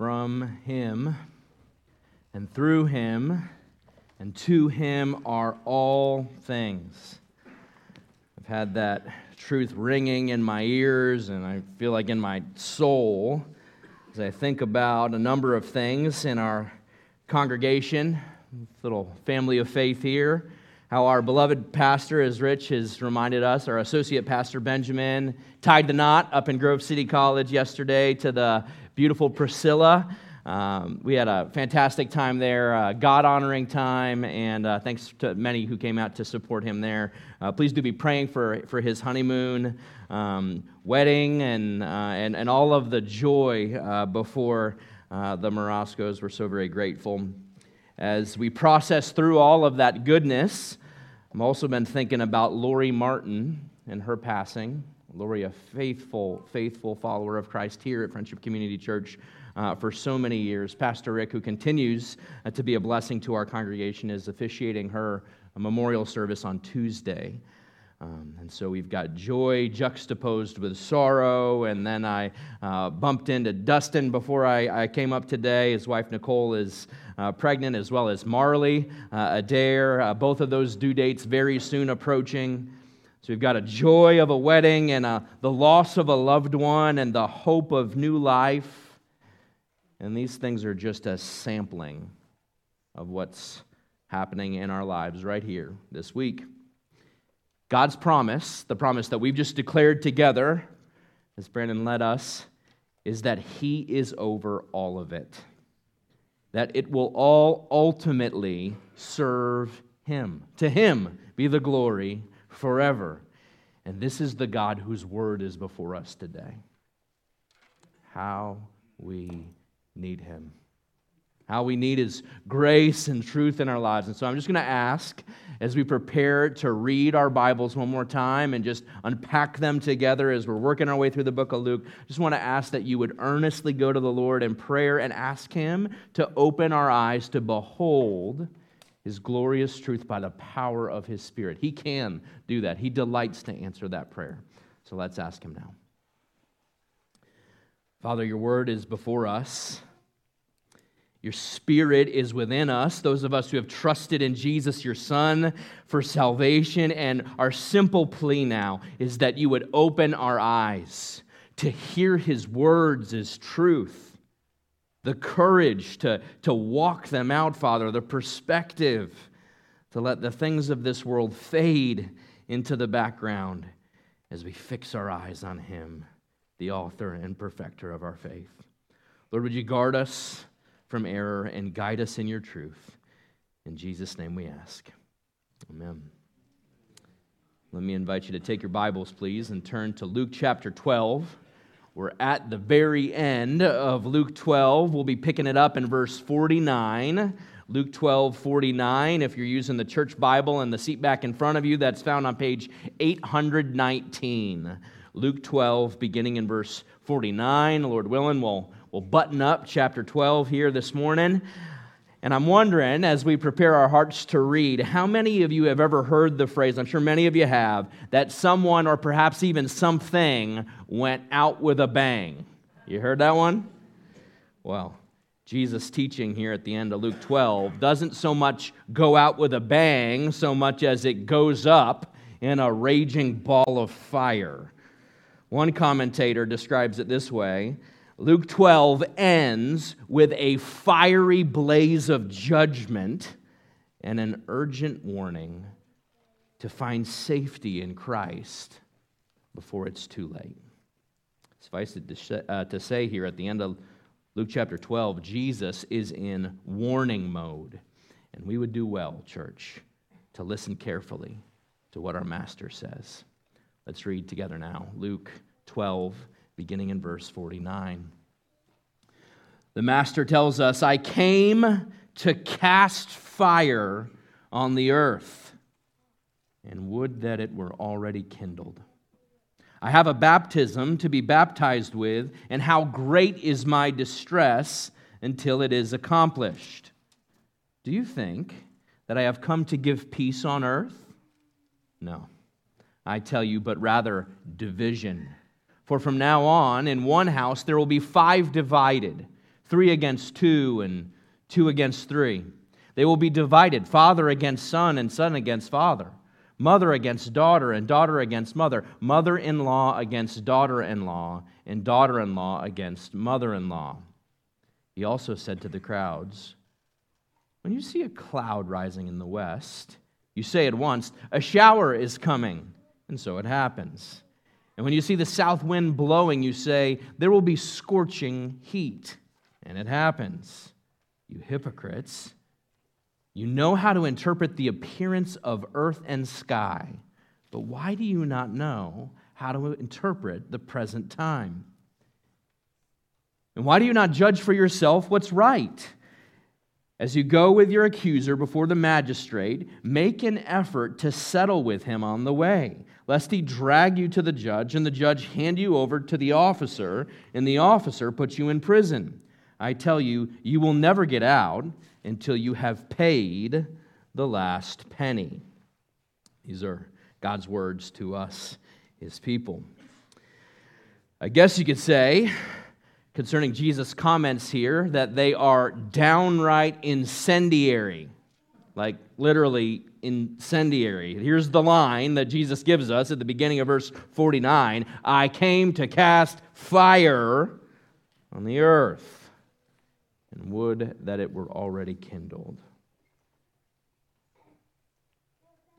from him, and through him, and to him are all things. I've had that truth ringing in my ears, and I feel like in my soul as I think about a number of things in our congregation, little family of faith here. How our beloved pastor, as Rich has reminded us, our associate pastor Benjamin, tied the knot up in Grove City College yesterday to the beautiful Priscilla. Um, we had a fantastic time there, uh, God honoring time, and uh, thanks to many who came out to support him there. Uh, please do be praying for, for his honeymoon, um, wedding, and, uh, and, and all of the joy uh, before uh, the Moroscos. We're so very grateful. As we process through all of that goodness, I've also been thinking about Lori Martin and her passing. Lori, a faithful, faithful follower of Christ here at Friendship Community Church uh, for so many years. Pastor Rick, who continues uh, to be a blessing to our congregation, is officiating her memorial service on Tuesday. Um, and so we've got joy juxtaposed with sorrow. And then I uh, bumped into Dustin before I, I, came up today. His wife Nicole is uh, pregnant, as well as Marley, uh, Adair. Uh, both of those due dates very soon approaching. So we've got a joy of a wedding and a, the loss of a loved one and the hope of new life. And these things are just a sampling of what's happening in our lives right here this week. God's promise, the promise that we've just declared together, as Brandon led us, is that He is over all of it. That it will all ultimately serve Him. To Him be the glory forever. And this is the God whose word is before us today. How we need him. How we need his grace and truth in our lives. And so I'm just going to ask as we prepare to read our Bibles one more time and just unpack them together as we're working our way through the book of Luke, just want to ask that you would earnestly go to the Lord in prayer and ask him to open our eyes to behold his glorious truth by the power of his Spirit. He can do that. He delights to answer that prayer. So let's ask him now. Father, your word is before us. Your spirit is within us, those of us who have trusted in Jesus, your Son, for salvation. And our simple plea now is that you would open our eyes to hear his words as truth the courage to, to walk them out, Father, the perspective to let the things of this world fade into the background as we fix our eyes on Him, the author and perfecter of our faith. Lord, would you guard us from error and guide us in your truth? In Jesus' name we ask. Amen. Let me invite you to take your Bibles, please, and turn to Luke chapter 12. We're at the very end of Luke 12. We'll be picking it up in verse 49. Luke 12, 49. If you're using the church Bible and the seat back in front of you, that's found on page 819. Luke 12, beginning in verse 49. Lord willing, we'll, we'll button up chapter 12 here this morning. And I'm wondering, as we prepare our hearts to read, how many of you have ever heard the phrase, I'm sure many of you have, that someone or perhaps even something went out with a bang? You heard that one? Well, Jesus' teaching here at the end of Luke 12 doesn't so much go out with a bang so much as it goes up in a raging ball of fire. One commentator describes it this way Luke 12 ends with a fiery blaze of judgment and an urgent warning to find safety in Christ before it's too late. Suffice it to, uh, to say here at the end of Luke chapter 12, Jesus is in warning mode. And we would do well, church, to listen carefully to what our master says. Let's read together now. Luke 12 beginning in verse 49. The master tells us, I came to cast fire on the earth, and would that it were already kindled. I have a baptism to be baptized with, and how great is my distress until it is accomplished. Do you think that I have come to give peace on earth? No. I tell you, but rather division. For from now on, in one house there will be five divided three against two, and two against three. They will be divided father against son, and son against father, mother against daughter, and daughter against mother, mother in law against daughter in law, and daughter in law against mother in law. He also said to the crowds, When you see a cloud rising in the west, you say at once, A shower is coming. And so it happens. And when you see the south wind blowing, you say, There will be scorching heat. And it happens. You hypocrites. You know how to interpret the appearance of earth and sky, but why do you not know how to interpret the present time? And why do you not judge for yourself what's right? As you go with your accuser before the magistrate, make an effort to settle with him on the way, lest he drag you to the judge, and the judge hand you over to the officer, and the officer put you in prison. I tell you, you will never get out until you have paid the last penny. These are God's words to us, his people. I guess you could say, concerning Jesus' comments here, that they are downright incendiary. Like literally incendiary. Here's the line that Jesus gives us at the beginning of verse 49 I came to cast fire on the earth and would that it were already kindled.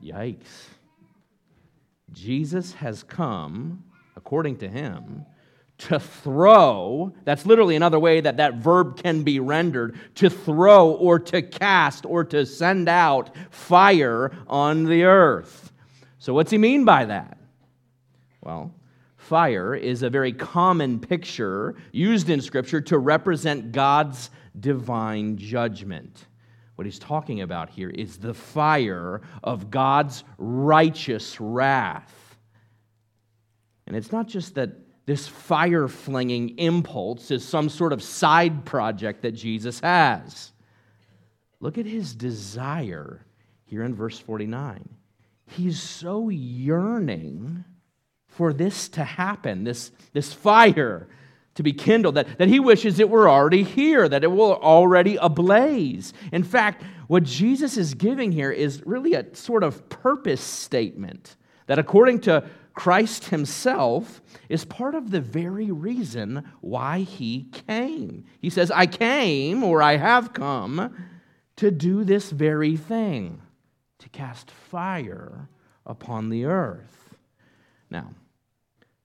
Yikes. Jesus has come, according to him, to throw, that's literally another way that that verb can be rendered, to throw or to cast or to send out fire on the earth. So, what's he mean by that? Well, fire is a very common picture used in Scripture to represent God's divine judgment. What he's talking about here is the fire of God's righteous wrath. And it's not just that this fire flinging impulse is some sort of side project that Jesus has. Look at his desire here in verse 49. He's so yearning for this to happen, this, this fire to be kindled, that, that he wishes it were already here, that it will already ablaze. In fact, what Jesus is giving here is really a sort of purpose statement that, according to Christ himself, is part of the very reason why he came. He says, I came, or I have come, to do this very thing, to cast fire upon the earth. Now,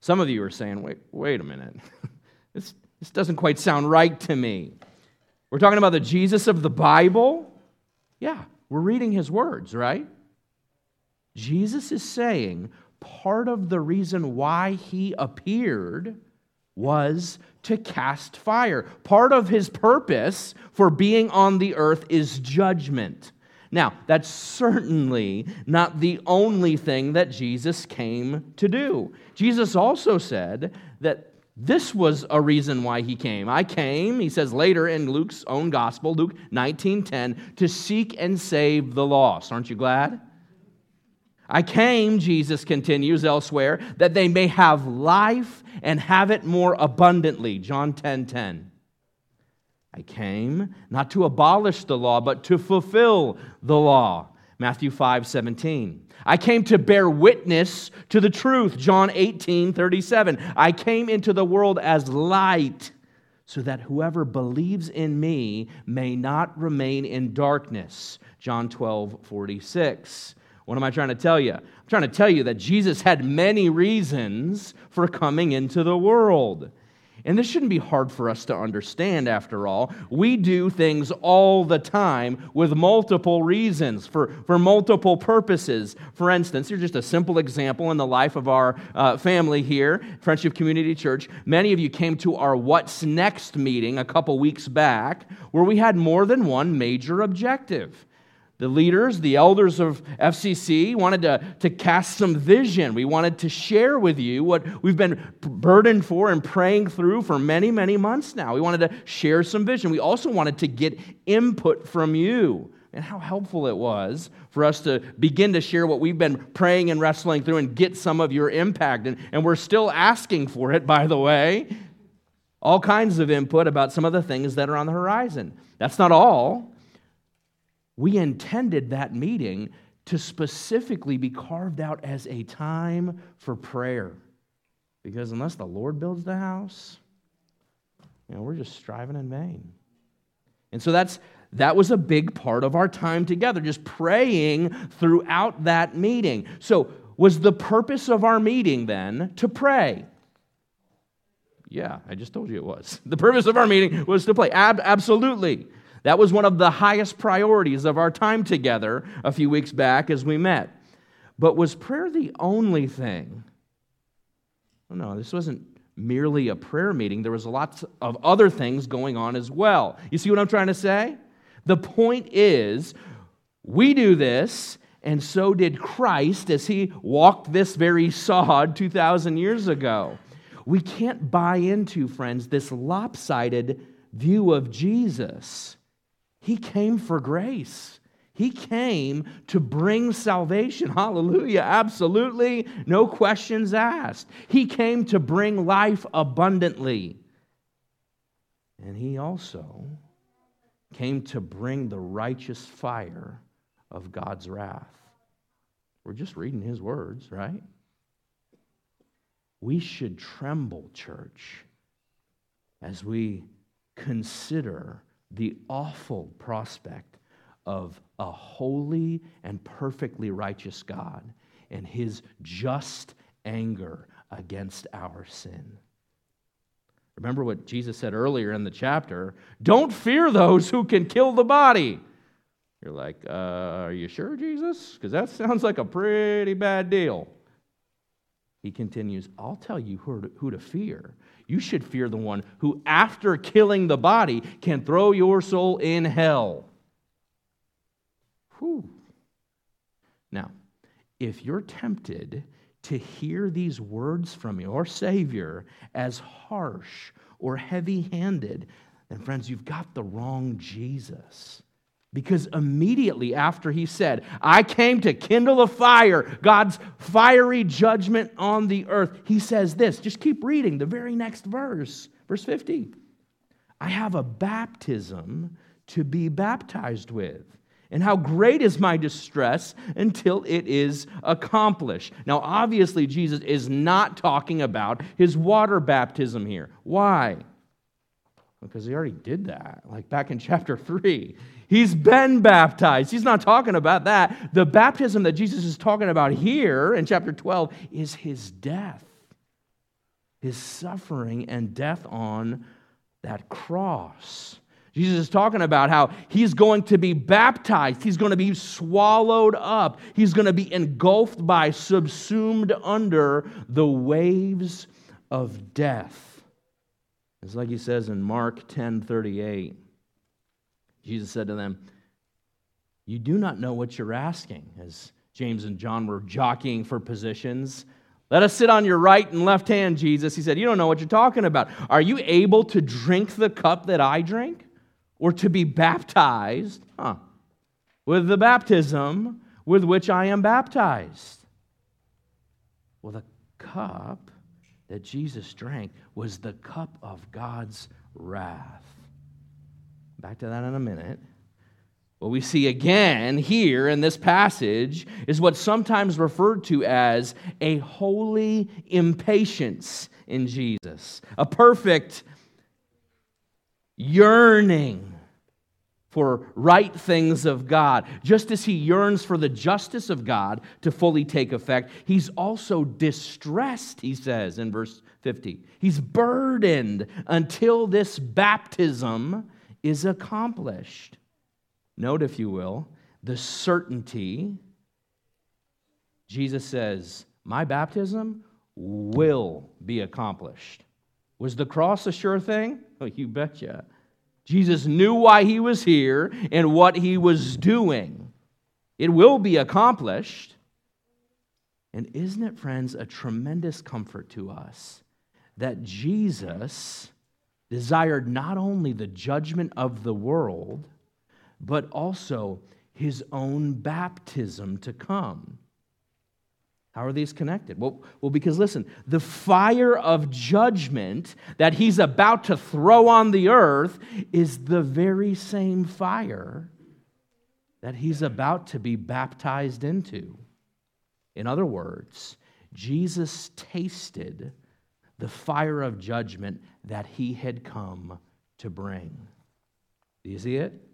some of you are saying, wait, wait a minute. This, this doesn't quite sound right to me. We're talking about the Jesus of the Bible? Yeah, we're reading his words, right? Jesus is saying part of the reason why he appeared was to cast fire. Part of his purpose for being on the earth is judgment. Now, that's certainly not the only thing that Jesus came to do. Jesus also said that this was a reason why he came. I came, he says later in Luke's own gospel, Luke 19:10, to seek and save the lost. Aren't you glad? I came, Jesus continues elsewhere, that they may have life and have it more abundantly. John 10:10. 10, 10. I came not to abolish the law, but to fulfill the law. Matthew 5 17. I came to bear witness to the truth. John 18 37. I came into the world as light so that whoever believes in me may not remain in darkness. John 12 46. What am I trying to tell you? I'm trying to tell you that Jesus had many reasons for coming into the world. And this shouldn't be hard for us to understand, after all. We do things all the time with multiple reasons, for, for multiple purposes. For instance, here's just a simple example in the life of our uh, family here, Friendship Community Church. Many of you came to our What's Next meeting a couple weeks back, where we had more than one major objective. The leaders, the elders of FCC wanted to, to cast some vision. We wanted to share with you what we've been burdened for and praying through for many, many months now. We wanted to share some vision. We also wanted to get input from you and how helpful it was for us to begin to share what we've been praying and wrestling through and get some of your impact. And, and we're still asking for it, by the way. all kinds of input about some of the things that are on the horizon. That's not all. We intended that meeting to specifically be carved out as a time for prayer. Because unless the Lord builds the house, you know, we're just striving in vain. And so that's that was a big part of our time together, just praying throughout that meeting. So, was the purpose of our meeting then to pray? Yeah, I just told you it was. The purpose of our meeting was to play. Ab- absolutely. That was one of the highest priorities of our time together a few weeks back as we met. But was prayer the only thing? Oh, no, this wasn't merely a prayer meeting. There was lots of other things going on as well. You see what I'm trying to say? The point is, we do this, and so did Christ as he walked this very sod 2,000 years ago. We can't buy into, friends, this lopsided view of Jesus. He came for grace. He came to bring salvation. Hallelujah. Absolutely. No questions asked. He came to bring life abundantly. And he also came to bring the righteous fire of God's wrath. We're just reading his words, right? We should tremble, church, as we consider the awful prospect of a holy and perfectly righteous God and his just anger against our sin. Remember what Jesus said earlier in the chapter don't fear those who can kill the body. You're like, uh, are you sure, Jesus? Because that sounds like a pretty bad deal. He continues, I'll tell you who to, who to fear. You should fear the one who, after killing the body, can throw your soul in hell. Whew. Now, if you're tempted to hear these words from your Savior as harsh or heavy handed, then, friends, you've got the wrong Jesus. Because immediately after he said, I came to kindle a fire, God's fiery judgment on the earth, he says this. Just keep reading the very next verse, verse 50. I have a baptism to be baptized with and how great is my distress until it is accomplished. Now, obviously, Jesus is not talking about his water baptism here. Why? Because he already did that, like back in chapter 3. He's been baptized. He's not talking about that. The baptism that Jesus is talking about here in chapter 12 is his death, his suffering and death on that cross. Jesus is talking about how he's going to be baptized. He's going to be swallowed up. He's going to be engulfed by, subsumed under the waves of death. It's like he says in Mark 10 38. Jesus said to them, You do not know what you're asking, as James and John were jockeying for positions. Let us sit on your right and left hand, Jesus. He said, You don't know what you're talking about. Are you able to drink the cup that I drink? or to be baptized huh, with the baptism with which I am baptized. Well, the cup that Jesus drank was the cup of God's wrath. Back to that in a minute. What we see again here in this passage is what's sometimes referred to as a holy impatience in Jesus, a perfect yearning for right things of God. Just as he yearns for the justice of God to fully take effect, he's also distressed, he says in verse 50. He's burdened until this baptism is accomplished. Note, if you will, the certainty. Jesus says, My baptism will be accomplished. Was the cross a sure thing? Oh, you betcha. Jesus knew why he was here and what he was doing. It will be accomplished. And isn't it, friends, a tremendous comfort to us that Jesus desired not only the judgment of the world, but also his own baptism to come? How are these connected? Well, well, because listen, the fire of judgment that he's about to throw on the earth is the very same fire that he's about to be baptized into. In other words, Jesus tasted the fire of judgment that he had come to bring. Do you see it?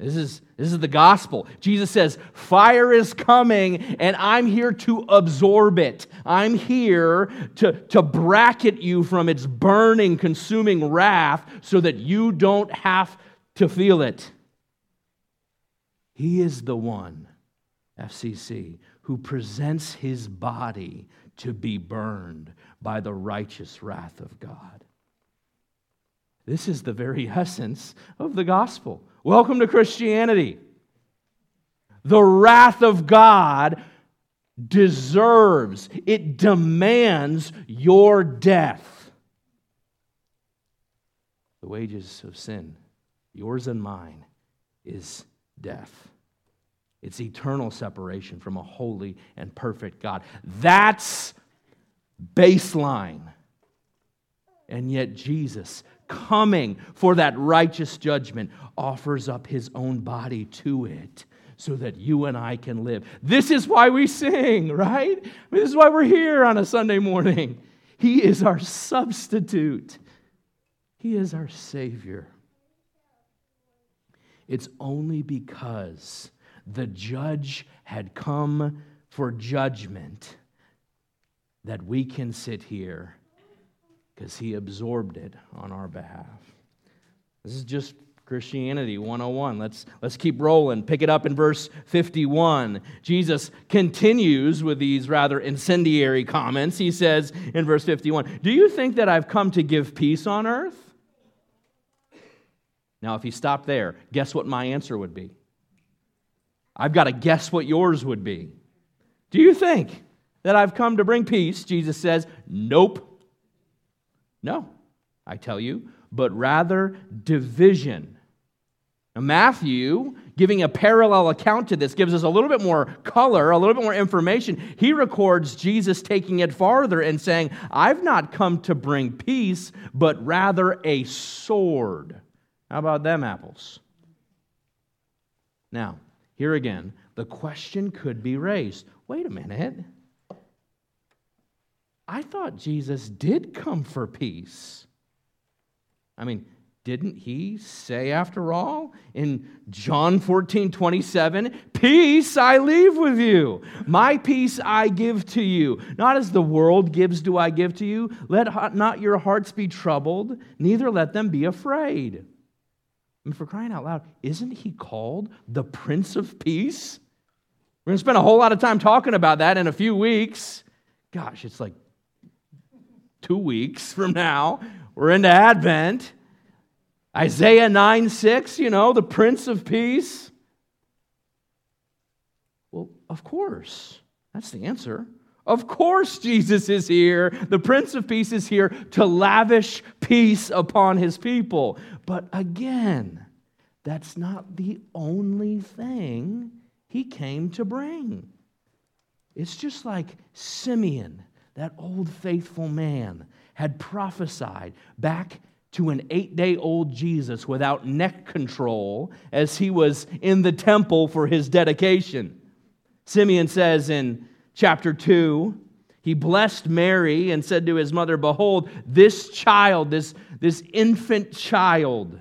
This is, this is the gospel. Jesus says, Fire is coming, and I'm here to absorb it. I'm here to, to bracket you from its burning, consuming wrath so that you don't have to feel it. He is the one, FCC, who presents his body to be burned by the righteous wrath of God. This is the very essence of the gospel. Welcome to Christianity. The wrath of God deserves, it demands your death. The wages of sin, yours and mine, is death. It's eternal separation from a holy and perfect God. That's baseline. And yet, Jesus coming for that righteous judgment, offers up his own body to it so that you and I can live. This is why we sing, right? I mean, this is why we're here on a Sunday morning. He is our substitute, He is our Savior. It's only because the judge had come for judgment that we can sit here because he absorbed it on our behalf. This is just Christianity 101. Let's, let's keep rolling. Pick it up in verse 51. Jesus continues with these rather incendiary comments. He says in verse 51 Do you think that I've come to give peace on earth? Now, if he stopped there, guess what my answer would be? I've got to guess what yours would be. Do you think that I've come to bring peace? Jesus says, Nope. No, I tell you, but rather division. Now, Matthew, giving a parallel account to this, gives us a little bit more color, a little bit more information. He records Jesus taking it farther and saying, I've not come to bring peace, but rather a sword. How about them apples? Now, here again, the question could be raised wait a minute. I thought Jesus did come for peace. I mean, didn't he say, after all, in John 14, 27, Peace I leave with you, my peace I give to you. Not as the world gives, do I give to you. Let not your hearts be troubled, neither let them be afraid. I mean, for crying out loud, isn't he called the Prince of Peace? We're going to spend a whole lot of time talking about that in a few weeks. Gosh, it's like two weeks from now. We're into Advent. Isaiah 9 6, you know, the Prince of Peace. Well, of course. That's the answer. Of course, Jesus is here. The Prince of Peace is here to lavish peace upon his people. But again, that's not the only thing he came to bring. It's just like Simeon that old faithful man, had prophesied back to an eight day old Jesus without neck control as he was in the temple for his dedication. Simeon says in chapter 2, he blessed Mary and said to his mother, Behold, this child, this, this infant child,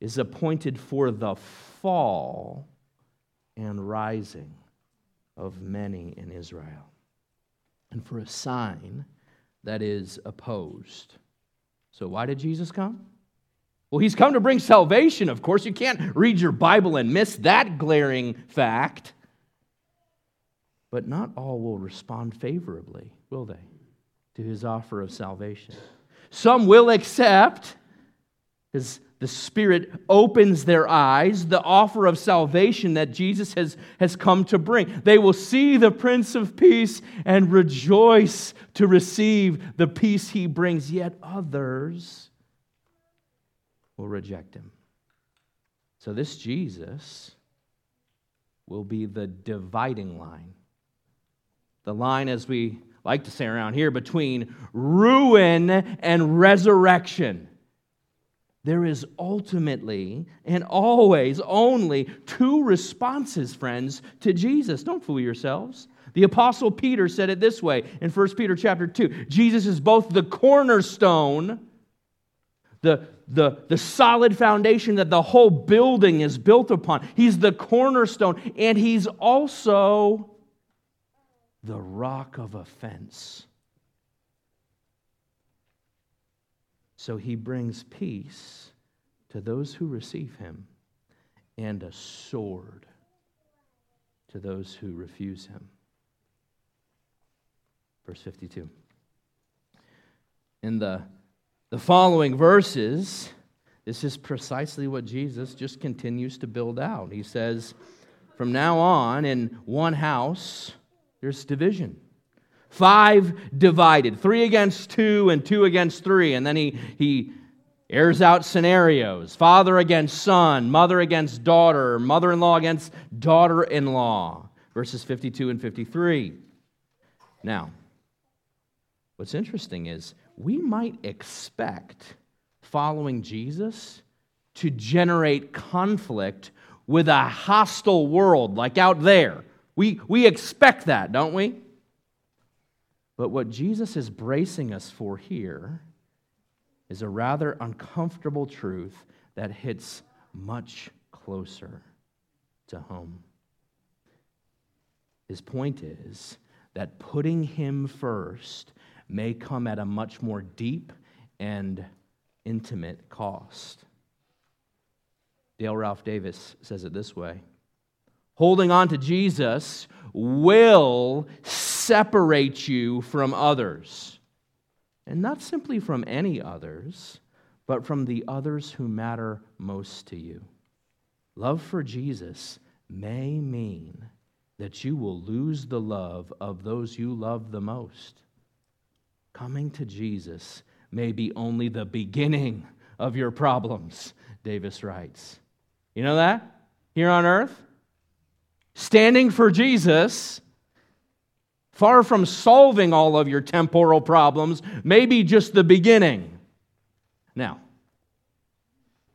is appointed for the fall and rising of many in Israel and for a sign that is opposed. So, why did Jesus come? Well, he's come to bring salvation, of course. You can't read your Bible and miss that glaring fact. But not all will respond favorably, will they, to his offer of salvation? Some will accept, because the Spirit opens their eyes, the offer of salvation that Jesus has, has come to bring. They will see the Prince of Peace and rejoice to receive the peace he brings, yet others will reject him. So, this Jesus will be the dividing line the line, as we like to say around here, between ruin and resurrection. There is ultimately and always only two responses, friends, to Jesus. Don't fool yourselves. The apostle Peter said it this way in 1 Peter chapter 2. Jesus is both the cornerstone, the, the, the solid foundation that the whole building is built upon. He's the cornerstone, and he's also the rock of offense. So he brings peace to those who receive him and a sword to those who refuse him. Verse 52. In the, the following verses, this is precisely what Jesus just continues to build out. He says, From now on, in one house, there's division. Five divided, three against two and two against three. And then he, he airs out scenarios father against son, mother against daughter, mother in law against daughter in law. Verses 52 and 53. Now, what's interesting is we might expect following Jesus to generate conflict with a hostile world like out there. We, we expect that, don't we? But what Jesus is bracing us for here is a rather uncomfortable truth that hits much closer to home. His point is that putting him first may come at a much more deep and intimate cost. Dale Ralph Davis says it this way Holding on to Jesus will separate you from others. And not simply from any others, but from the others who matter most to you. Love for Jesus may mean that you will lose the love of those you love the most. Coming to Jesus may be only the beginning of your problems, Davis writes. You know that? Here on earth? Standing for Jesus far from solving all of your temporal problems, maybe just the beginning. Now,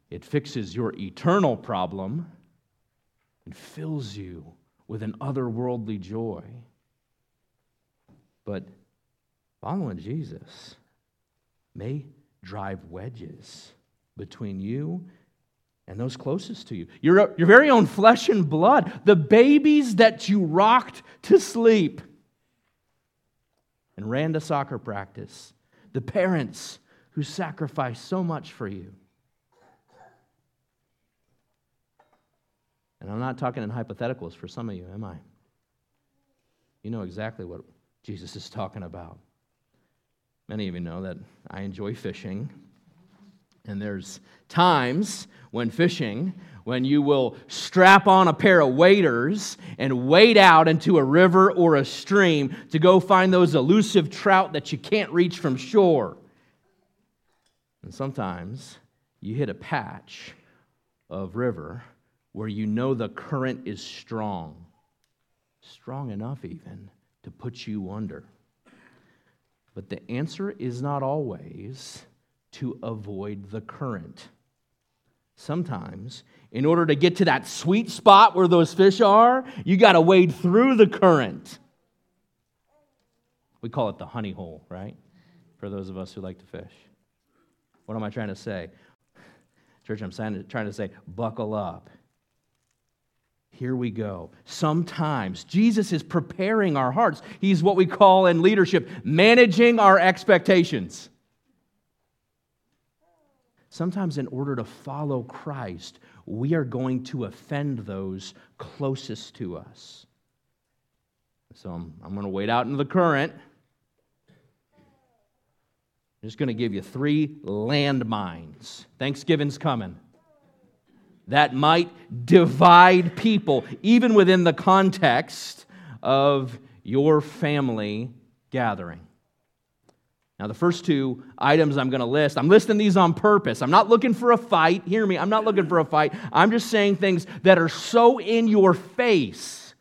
it fixes your eternal problem and fills you with an otherworldly joy. But following Jesus may drive wedges between you and those closest to you. Your, your very own flesh and blood, the babies that you rocked to sleep and ran to soccer practice, the parents who sacrificed so much for you. And I'm not talking in hypotheticals for some of you, am I? You know exactly what Jesus is talking about. Many of you know that I enjoy fishing. And there's times when fishing when you will strap on a pair of waders and wade out into a river or a stream to go find those elusive trout that you can't reach from shore. And sometimes you hit a patch of river where you know the current is strong, strong enough even to put you under. But the answer is not always to avoid the current. Sometimes, in order to get to that sweet spot where those fish are, you got to wade through the current. We call it the honey hole, right? For those of us who like to fish. What am I trying to say? Church, I'm trying to say, buckle up. Here we go. Sometimes Jesus is preparing our hearts. He's what we call in leadership managing our expectations. Sometimes, in order to follow Christ, we are going to offend those closest to us. So I'm, I'm going to wade out into the current. I'm just going to give you three landmines. Thanksgiving's coming. That might divide people, even within the context of your family gathering. Now, the first two items I'm going to list, I'm listing these on purpose. I'm not looking for a fight. Hear me, I'm not looking for a fight. I'm just saying things that are so in your face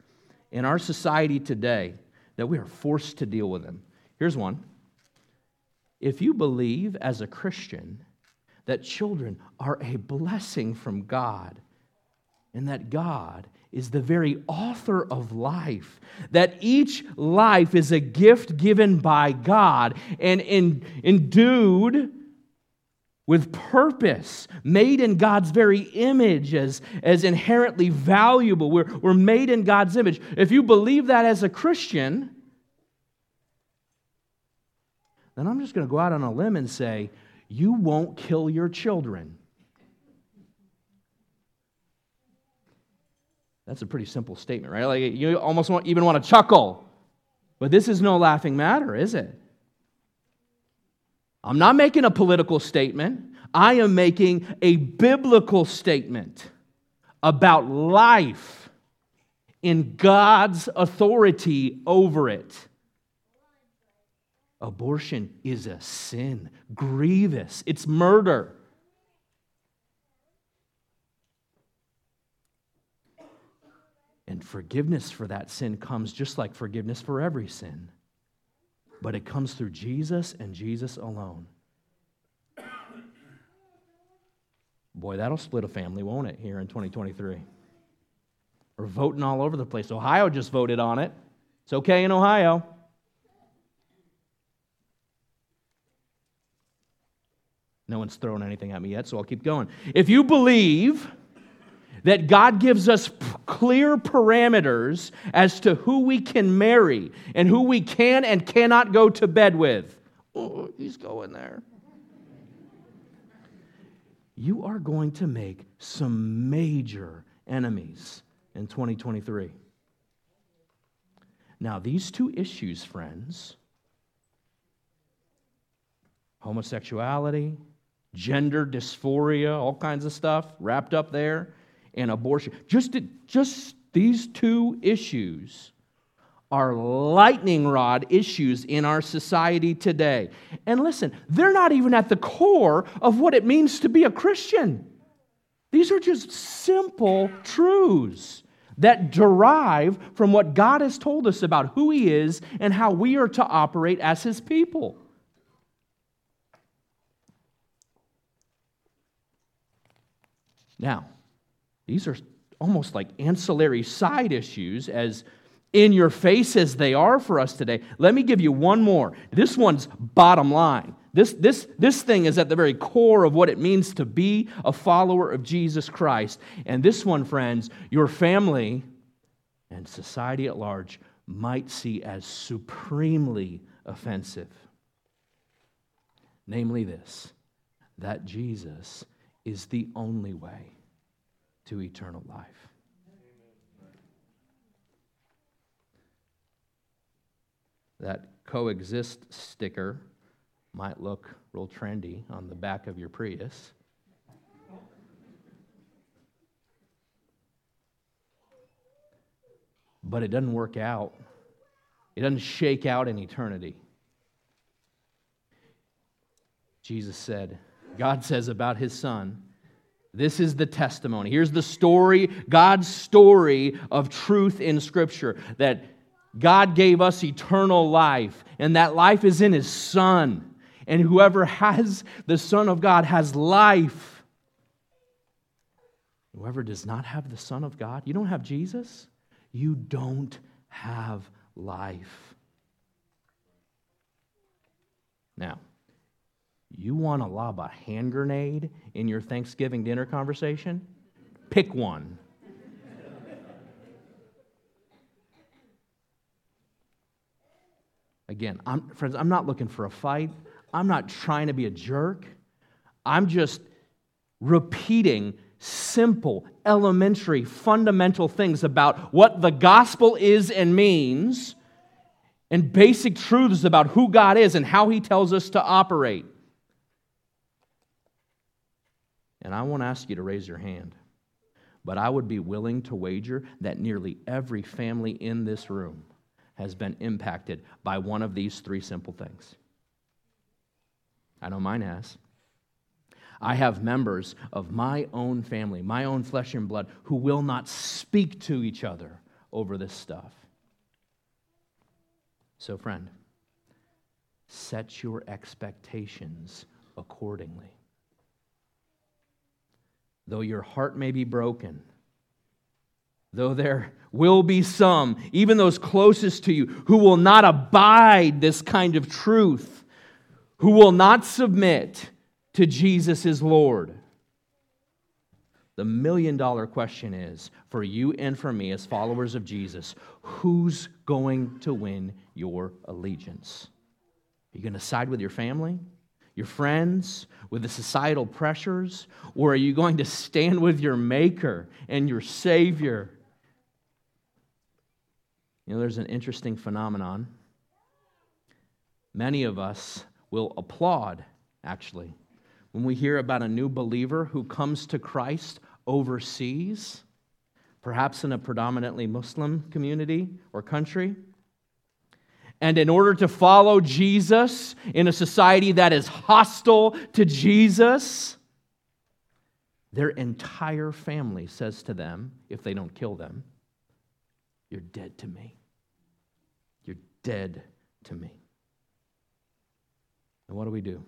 in our society today that we are forced to deal with them. Here's one. If you believe as a Christian that children are a blessing from God and that God is the very author of life, that each life is a gift given by God and endued with purpose, made in God's very image as, as inherently valuable. We're, we're made in God's image. If you believe that as a Christian, then I'm just going to go out on a limb and say, you won't kill your children. That's a pretty simple statement, right? Like you almost want, even want to chuckle. But this is no laughing matter, is it? I'm not making a political statement. I am making a biblical statement about life in God's authority over it. Abortion is a sin, grievous, it's murder. And forgiveness for that sin comes just like forgiveness for every sin. But it comes through Jesus and Jesus alone. Boy, that'll split a family, won't it, here in 2023? We're voting all over the place. Ohio just voted on it. It's okay in Ohio. No one's thrown anything at me yet, so I'll keep going. If you believe that God gives us clear parameters as to who we can marry and who we can and cannot go to bed with, oh, he's going there. You are going to make some major enemies in 2023. Now, these two issues, friends homosexuality gender dysphoria, all kinds of stuff wrapped up there, and abortion. Just, just these two issues are lightning rod issues in our society today. And listen, they're not even at the core of what it means to be a Christian. These are just simple truths that derive from what God has told us about who He is and how we are to operate as His people. Now, these are almost like ancillary side issues as in your face as they are for us today. Let me give you one more. This one's bottom line. This, this, this thing is at the very core of what it means to be a follower of Jesus Christ. And this one, friends, your family and society at large might see as supremely offensive. Namely, this that Jesus is the only way to eternal life. That coexist sticker might look real trendy on the back of your Prius. But it doesn't work out. It doesn't shake out in eternity. Jesus said, God says about his son, this is the testimony. Here's the story, God's story of truth in Scripture that God gave us eternal life, and that life is in His Son. And whoever has the Son of God has life. Whoever does not have the Son of God, you don't have Jesus, you don't have life. Now, you want to lob a hand grenade in your Thanksgiving dinner conversation? Pick one. Again, I'm, friends, I'm not looking for a fight. I'm not trying to be a jerk. I'm just repeating simple, elementary, fundamental things about what the gospel is and means, and basic truths about who God is and how He tells us to operate. And I won't ask you to raise your hand, but I would be willing to wager that nearly every family in this room has been impacted by one of these three simple things. I know mine has. I have members of my own family, my own flesh and blood, who will not speak to each other over this stuff. So, friend, set your expectations accordingly. Though your heart may be broken, though there will be some, even those closest to you, who will not abide this kind of truth, who will not submit to Jesus as Lord. The million dollar question is for you and for me as followers of Jesus, who's going to win your allegiance? Are you going to side with your family, your friends, with the societal pressures, or are you going to stand with your Maker and your Savior? You know, there's an interesting phenomenon. Many of us will applaud, actually, when we hear about a new believer who comes to Christ overseas, perhaps in a predominantly Muslim community or country. And in order to follow Jesus in a society that is hostile to Jesus, their entire family says to them, if they don't kill them, You're dead to me. You're dead to me. And what do we do?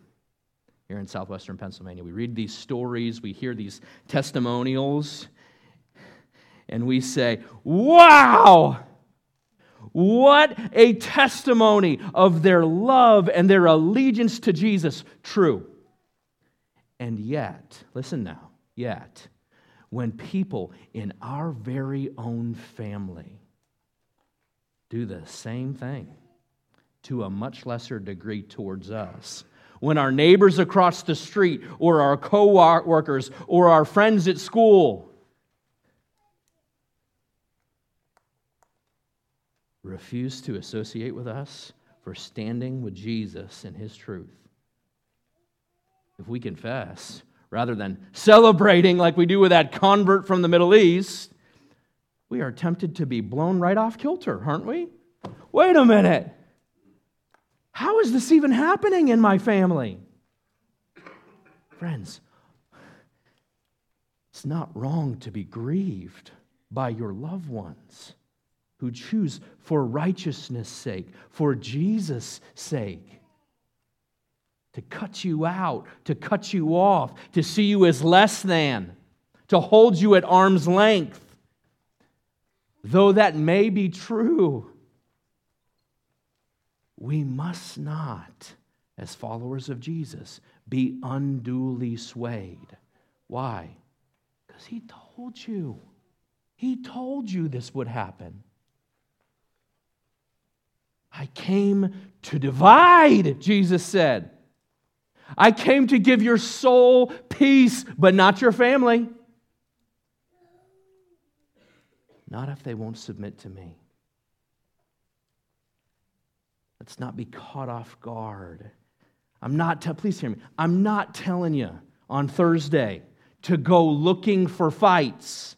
Here in southwestern Pennsylvania, we read these stories, we hear these testimonials, and we say, Wow! What a testimony of their love and their allegiance to Jesus. True. And yet, listen now, yet, when people in our very own family do the same thing to a much lesser degree towards us, when our neighbors across the street or our co workers or our friends at school refuse to associate with us for standing with Jesus and his truth. If we confess, rather than celebrating like we do with that convert from the Middle East, we are tempted to be blown right off kilter, aren't we? Wait a minute. How is this even happening in my family? Friends, it's not wrong to be grieved by your loved ones who choose for righteousness' sake, for Jesus' sake, to cut you out, to cut you off, to see you as less than, to hold you at arm's length. Though that may be true, we must not, as followers of Jesus, be unduly swayed. Why? Because He told you. He told you this would happen. I came to divide, Jesus said. I came to give your soul peace, but not your family. Not if they won't submit to me. Let's not be caught off guard. I'm not, please hear me. I'm not telling you on Thursday to go looking for fights.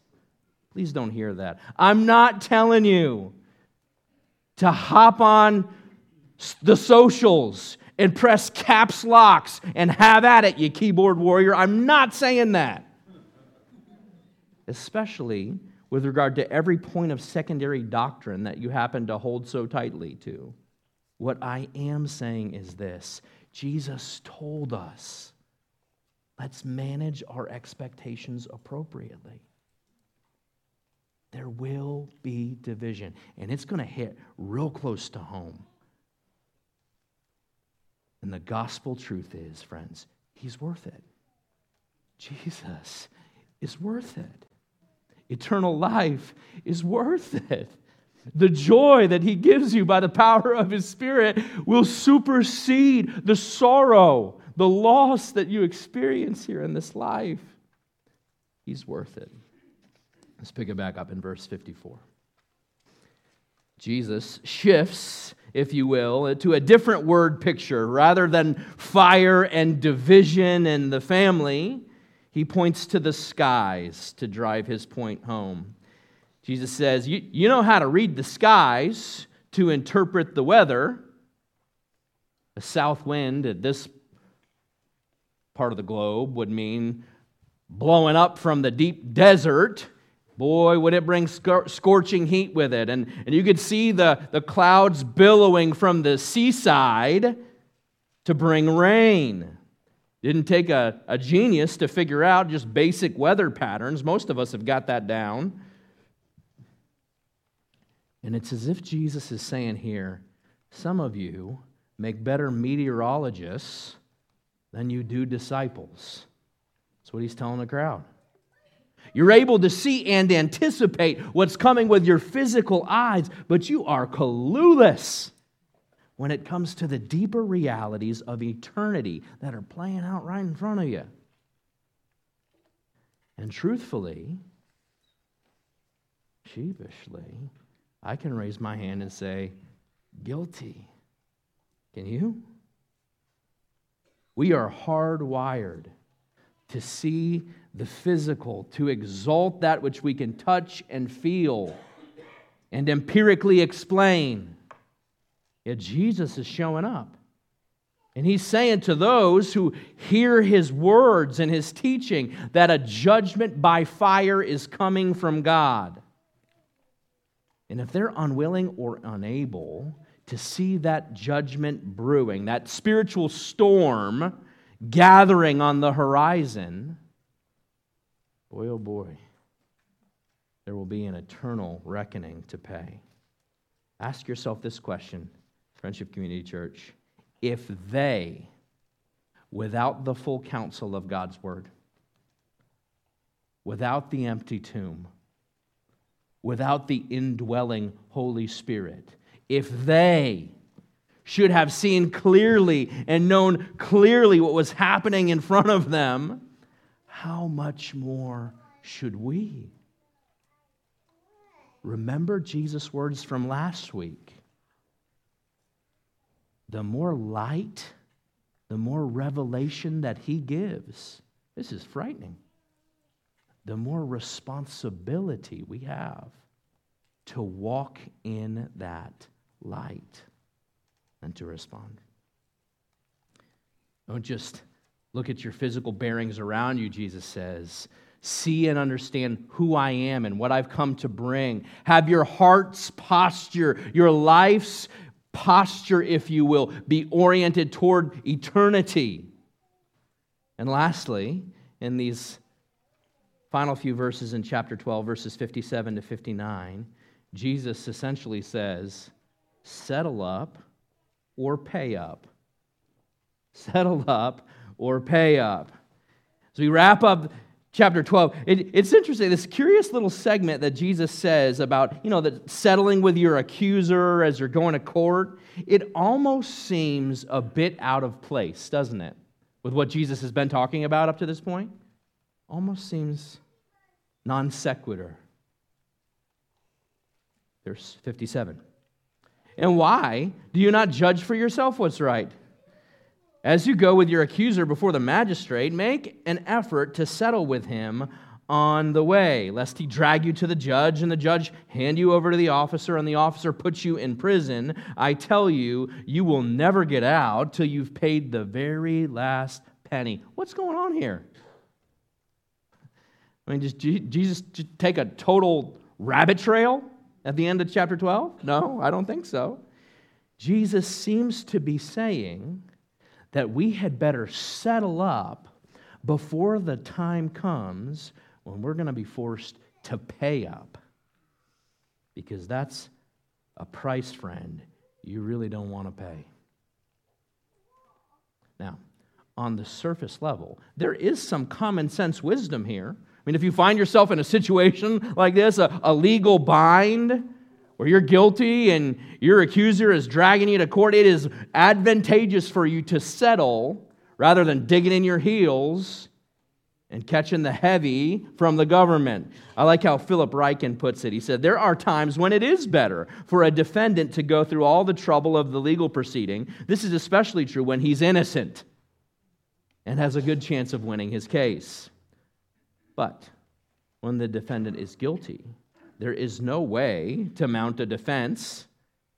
Please don't hear that. I'm not telling you to hop on the socials and press caps locks and have at it, you keyboard warrior. I'm not saying that. Especially with regard to every point of secondary doctrine that you happen to hold so tightly to. What I am saying is this Jesus told us, let's manage our expectations appropriately there will be division, and it's going to hit real close to home. And the gospel truth is, friends, he's worth it. Jesus is worth it. Eternal life is worth it. The joy that he gives you by the power of his spirit will supersede the sorrow, the loss that you experience here in this life. He's worth it. Let's pick it back up in verse 54. Jesus shifts, if you will, to a different word picture. Rather than fire and division and the family, he points to the skies to drive his point home. Jesus says, You, you know how to read the skies to interpret the weather. A south wind at this part of the globe would mean blowing up from the deep desert boy, would it bring scorching heat with it. And, and you could see the, the clouds billowing from the seaside to bring rain. Didn't take a, a genius to figure out just basic weather patterns. Most of us have got that down. And it's as if Jesus is saying here some of you make better meteorologists than you do disciples. That's what he's telling the crowd. You're able to see and anticipate what's coming with your physical eyes, but you are clueless when it comes to the deeper realities of eternity that are playing out right in front of you. And truthfully, sheepishly, I can raise my hand and say, guilty. Can you? We are hardwired to see the physical, to exalt that which we can touch and feel and empirically explain. Yet Jesus is showing up. And he's saying to those who hear his words and his teaching that a judgment by fire is coming from God. And if they're unwilling or unable to see that judgment brewing, that spiritual storm gathering on the horizon, boy, oh boy, there will be an eternal reckoning to pay. Ask yourself this question Friendship Community Church, if they, without the full counsel of God's word, without the empty tomb, without the indwelling Holy Spirit, if they should have seen clearly and known clearly what was happening in front of them, how much more should we? Remember Jesus' words from last week the more light, the more revelation that he gives. This is frightening. The more responsibility we have to walk in that light and to respond. Don't just look at your physical bearings around you, Jesus says. See and understand who I am and what I've come to bring. Have your heart's posture, your life's posture, if you will, be oriented toward eternity. And lastly, in these final few verses in chapter 12, verses 57 to 59, Jesus essentially says, Settle up or pay up. Settle up or pay up. So we wrap up chapter 12 it, it's interesting this curious little segment that jesus says about you know the settling with your accuser as you're going to court it almost seems a bit out of place doesn't it with what jesus has been talking about up to this point almost seems non sequitur verse 57 and why do you not judge for yourself what's right as you go with your accuser before the magistrate, make an effort to settle with him on the way, lest he drag you to the judge and the judge hand you over to the officer and the officer puts you in prison. I tell you, you will never get out till you've paid the very last penny. What's going on here? I mean, does Jesus take a total rabbit trail at the end of chapter 12? No, I don't think so. Jesus seems to be saying that we had better settle up before the time comes when we're going to be forced to pay up. Because that's a price, friend, you really don't want to pay. Now, on the surface level, there is some common sense wisdom here. I mean, if you find yourself in a situation like this, a, a legal bind, where you're guilty and your accuser is dragging you to court, it is advantageous for you to settle rather than digging in your heels and catching the heavy from the government. I like how Philip Ryken puts it. He said, There are times when it is better for a defendant to go through all the trouble of the legal proceeding. This is especially true when he's innocent and has a good chance of winning his case. But when the defendant is guilty, there is no way to mount a defense.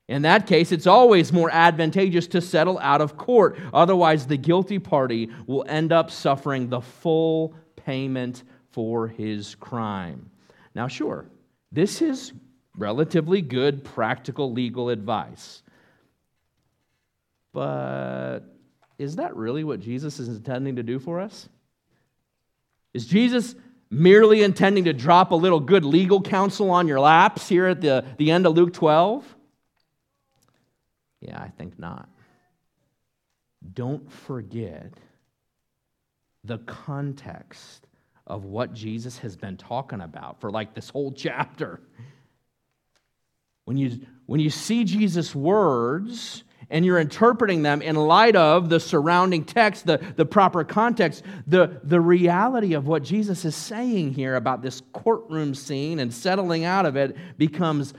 In that case, it's always more advantageous to settle out of court. Otherwise, the guilty party will end up suffering the full payment for his crime. Now, sure, this is relatively good, practical legal advice. But is that really what Jesus is intending to do for us? Is Jesus merely intending to drop a little good legal counsel on your laps here at the, the end of Luke 12? Yeah, I think not. Don't forget the context of what Jesus has been talking about for like this whole chapter. When you, when you see Jesus' words and you're interpreting them in light of the surrounding text, the, the proper context, the, the reality of what Jesus is saying here about this courtroom scene and settling out of it becomes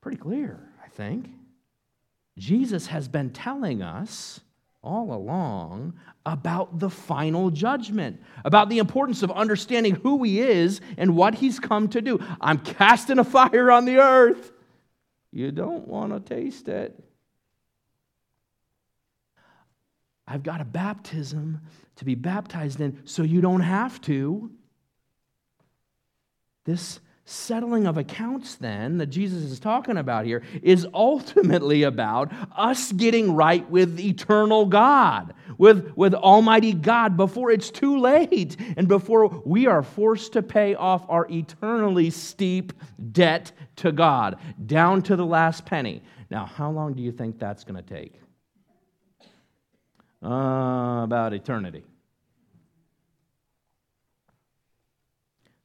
pretty clear, I think. Jesus has been telling us all along about the final judgment, about the importance of understanding who he is and what he's come to do. I'm casting a fire on the earth. You don't want to taste it. I've got a baptism to be baptized in so you don't have to. This settling of accounts, then, that Jesus is talking about here, is ultimately about us getting right with eternal God, with, with Almighty God, before it's too late and before we are forced to pay off our eternally steep debt to God, down to the last penny. Now, how long do you think that's going to take? Uh, about eternity.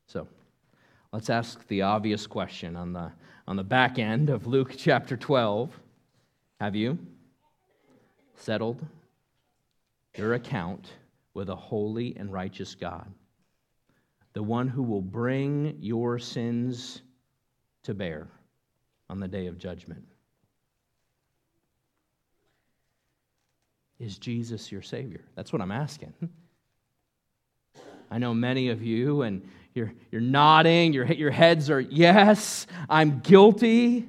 So, Let's ask the obvious question on the, on the back end of Luke chapter 12. Have you settled your account with a holy and righteous God, the one who will bring your sins to bear on the day of judgment? Is Jesus your Savior? That's what I'm asking. I know many of you, and you're, you're nodding, your, your heads are, yes, I'm guilty.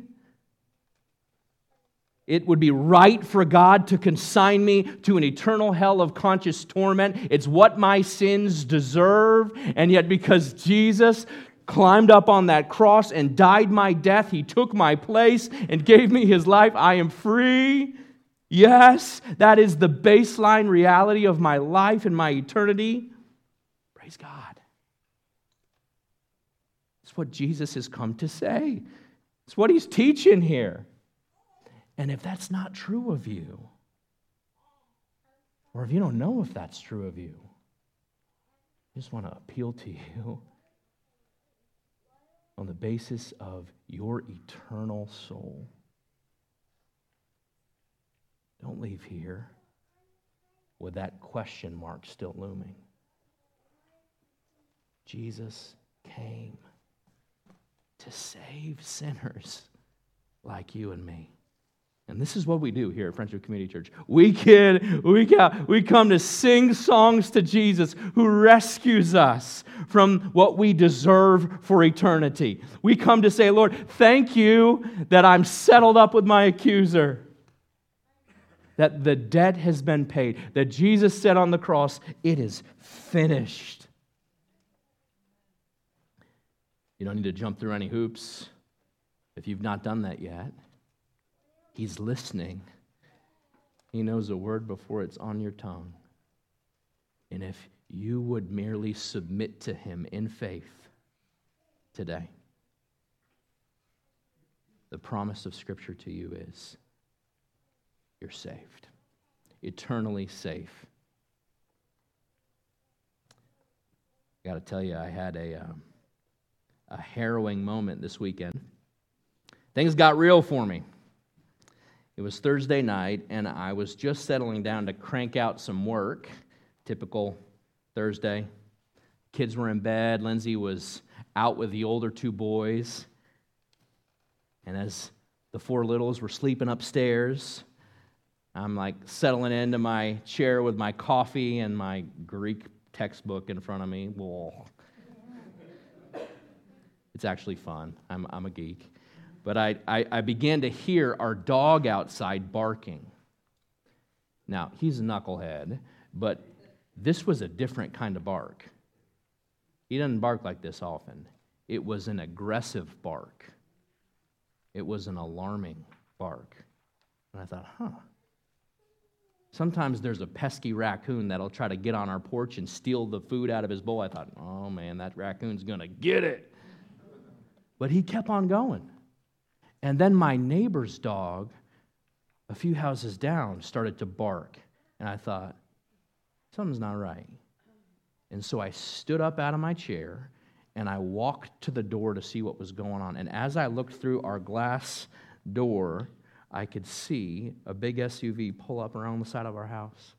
It would be right for God to consign me to an eternal hell of conscious torment. It's what my sins deserve. And yet, because Jesus climbed up on that cross and died my death, He took my place and gave me His life. I am free. Yes, that is the baseline reality of my life and my eternity. Praise God. It's what Jesus has come to say. It's what he's teaching here. And if that's not true of you, or if you don't know if that's true of you, I just want to appeal to you on the basis of your eternal soul. Don't leave here with that question mark still looming. Jesus came to save sinners like you and me. And this is what we do here at Friendship Community Church. We can, we can, we come to sing songs to Jesus who rescues us from what we deserve for eternity. We come to say, Lord, thank you that I'm settled up with my accuser. That the debt has been paid. That Jesus said on the cross, it is finished. You don't need to jump through any hoops if you've not done that yet. He's listening. He knows a word before it's on your tongue. And if you would merely submit to Him in faith today, the promise of Scripture to you is you're saved, eternally safe. I got to tell you, I had a. Um, a harrowing moment this weekend. Things got real for me. It was Thursday night, and I was just settling down to crank out some work. Typical Thursday. Kids were in bed. Lindsay was out with the older two boys. And as the four littles were sleeping upstairs, I'm like settling into my chair with my coffee and my Greek textbook in front of me. Whoa. It's actually fun. I'm, I'm a geek. But I, I, I began to hear our dog outside barking. Now, he's a knucklehead, but this was a different kind of bark. He doesn't bark like this often. it was an aggressive bark. It was an alarming bark. And I thought, huh. Sometimes there's a pesky raccoon that'll try to get on our porch and steal the food out of his bowl. I thought, oh man, that raccoon's to get it. But he kept on going. And then my neighbor's dog, a few houses down, started to bark. And I thought, something's not right. And so I stood up out of my chair and I walked to the door to see what was going on. And as I looked through our glass door, I could see a big SUV pull up around the side of our house.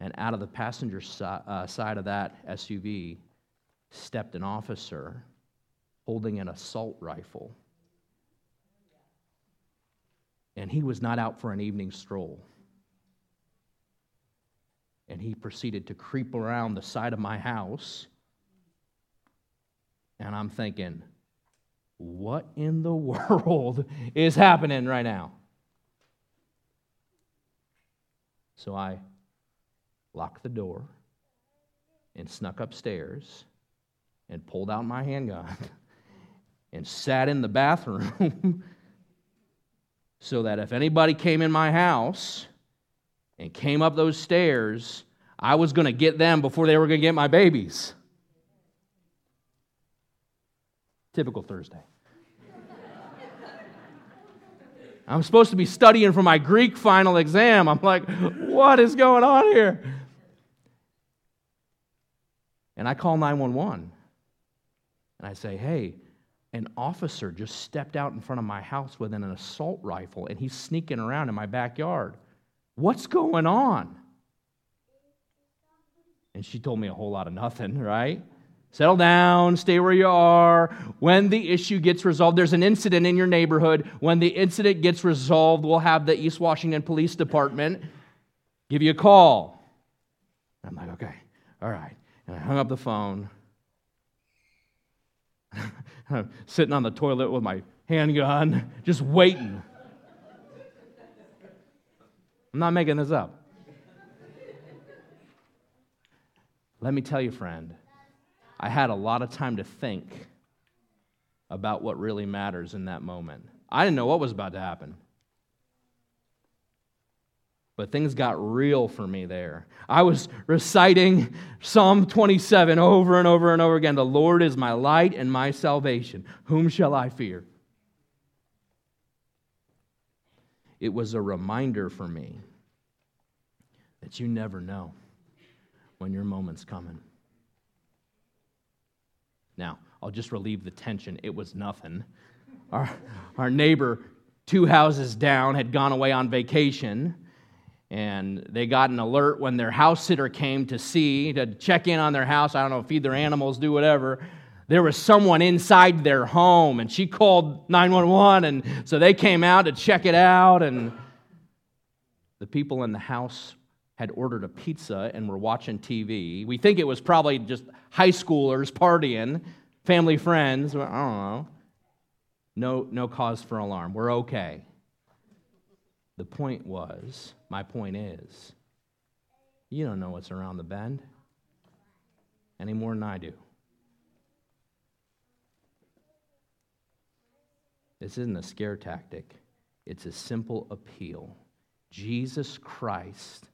And out of the passenger si- uh, side of that SUV stepped an officer holding an assault rifle. And he was not out for an evening stroll. And he proceeded to creep around the side of my house. And I'm thinking, what in the world is happening right now? So I locked the door and snuck upstairs and pulled out my handgun and sat in the bathroom so that if anybody came in my house and came up those stairs, I was going to get them before they were going to get my babies. Typical Thursday. I'm supposed to be studying for my Greek final exam. I'm like, what is going on here? And I call 911 and I say, hey, an officer just stepped out in front of my house with an assault rifle and he's sneaking around in my backyard. What's going on? And she told me a whole lot of nothing, right? Settle down, stay where you are. When the issue gets resolved, there's an incident in your neighborhood. When the incident gets resolved, we'll have the East Washington Police Department give you a call. I'm like, okay, all right. And I hung up the phone. I'm sitting on the toilet with my handgun, just waiting. I'm not making this up. Let me tell you, friend, I had a lot of time to think about what really matters in that moment. I didn't know what was about to happen. But things got real for me there. I was reciting Psalm 27 over and over and over again. The Lord is my light and my salvation. Whom shall I fear? It was a reminder for me that you never know when your moment's coming. Now, I'll just relieve the tension. It was nothing. Our, our neighbor, two houses down, had gone away on vacation and they got an alert when their house sitter came to see, to check in on their house. I don't know, feed their animals, do whatever. There was someone inside their home, and she called 911, and so they came out to check it out. And the people in the house had ordered a pizza and were watching TV. We think it was probably just high schoolers partying, family friends. I don't know. No, no cause for alarm. We're okay. The point was, my point is, you don't know what's around the bend any more than I do. This isn't a scare tactic, it's a simple appeal. Jesus Christ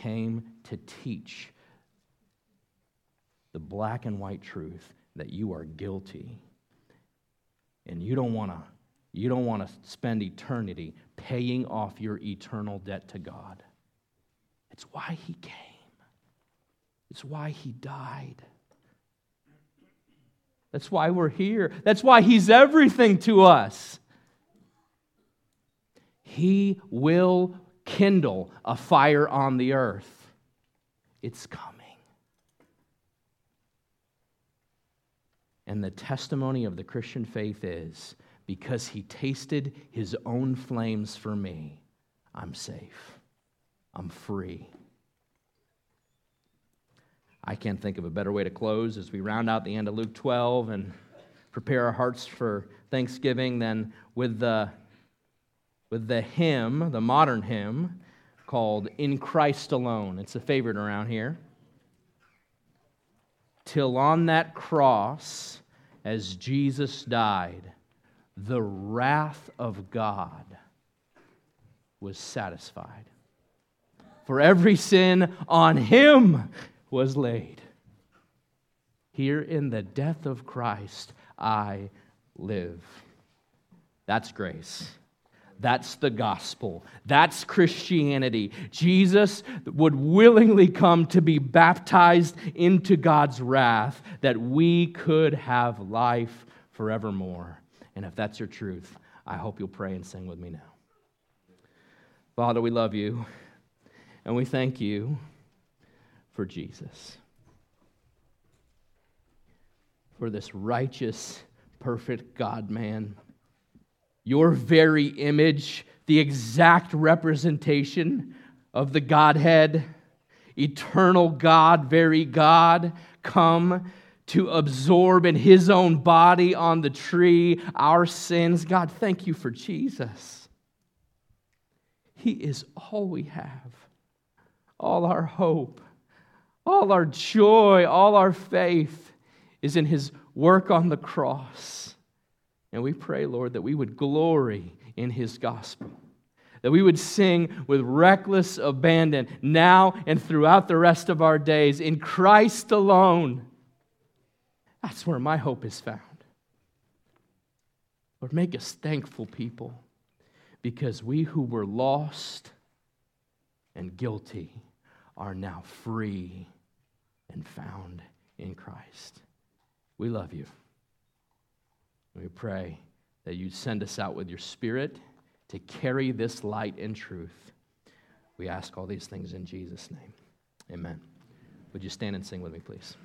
came to teach the black and white truth that you are guilty and you don't want to you don't want to spend eternity paying off your eternal debt to God. It's why he came, it's why he died. That's why we're here. That's why he's everything to us. He will kindle a fire on the earth. It's coming. And the testimony of the Christian faith is because he tasted his own flames for me, I'm safe. I'm free. I can't think of a better way to close as we round out the end of Luke 12 and prepare our hearts for Thanksgiving than with the, with the hymn, the modern hymn, called In Christ Alone. It's a favorite around here. Till on that cross, as Jesus died, the wrath of God was satisfied. For every sin on him was laid. Here in the death of Christ, I live. That's grace. That's the gospel. That's Christianity. Jesus would willingly come to be baptized into God's wrath that we could have life forevermore. And if that's your truth, I hope you'll pray and sing with me now. Father, we love you and we thank you for Jesus, for this righteous, perfect God man your very image, the exact representation of the Godhead, eternal God, very God, come to absorb in his own body on the tree our sins. God, thank you for Jesus. He is all we have, all our hope, all our joy, all our faith is in his work on the cross. And we pray, Lord, that we would glory in his gospel, that we would sing with reckless abandon now and throughout the rest of our days in Christ alone. That's where my hope is found. Lord, make us thankful people because we who were lost and guilty are now free and found in Christ. We love you. We pray that you send us out with your Spirit to carry this light and truth. We ask all these things in Jesus' name. Amen. Would you stand and sing with me, please?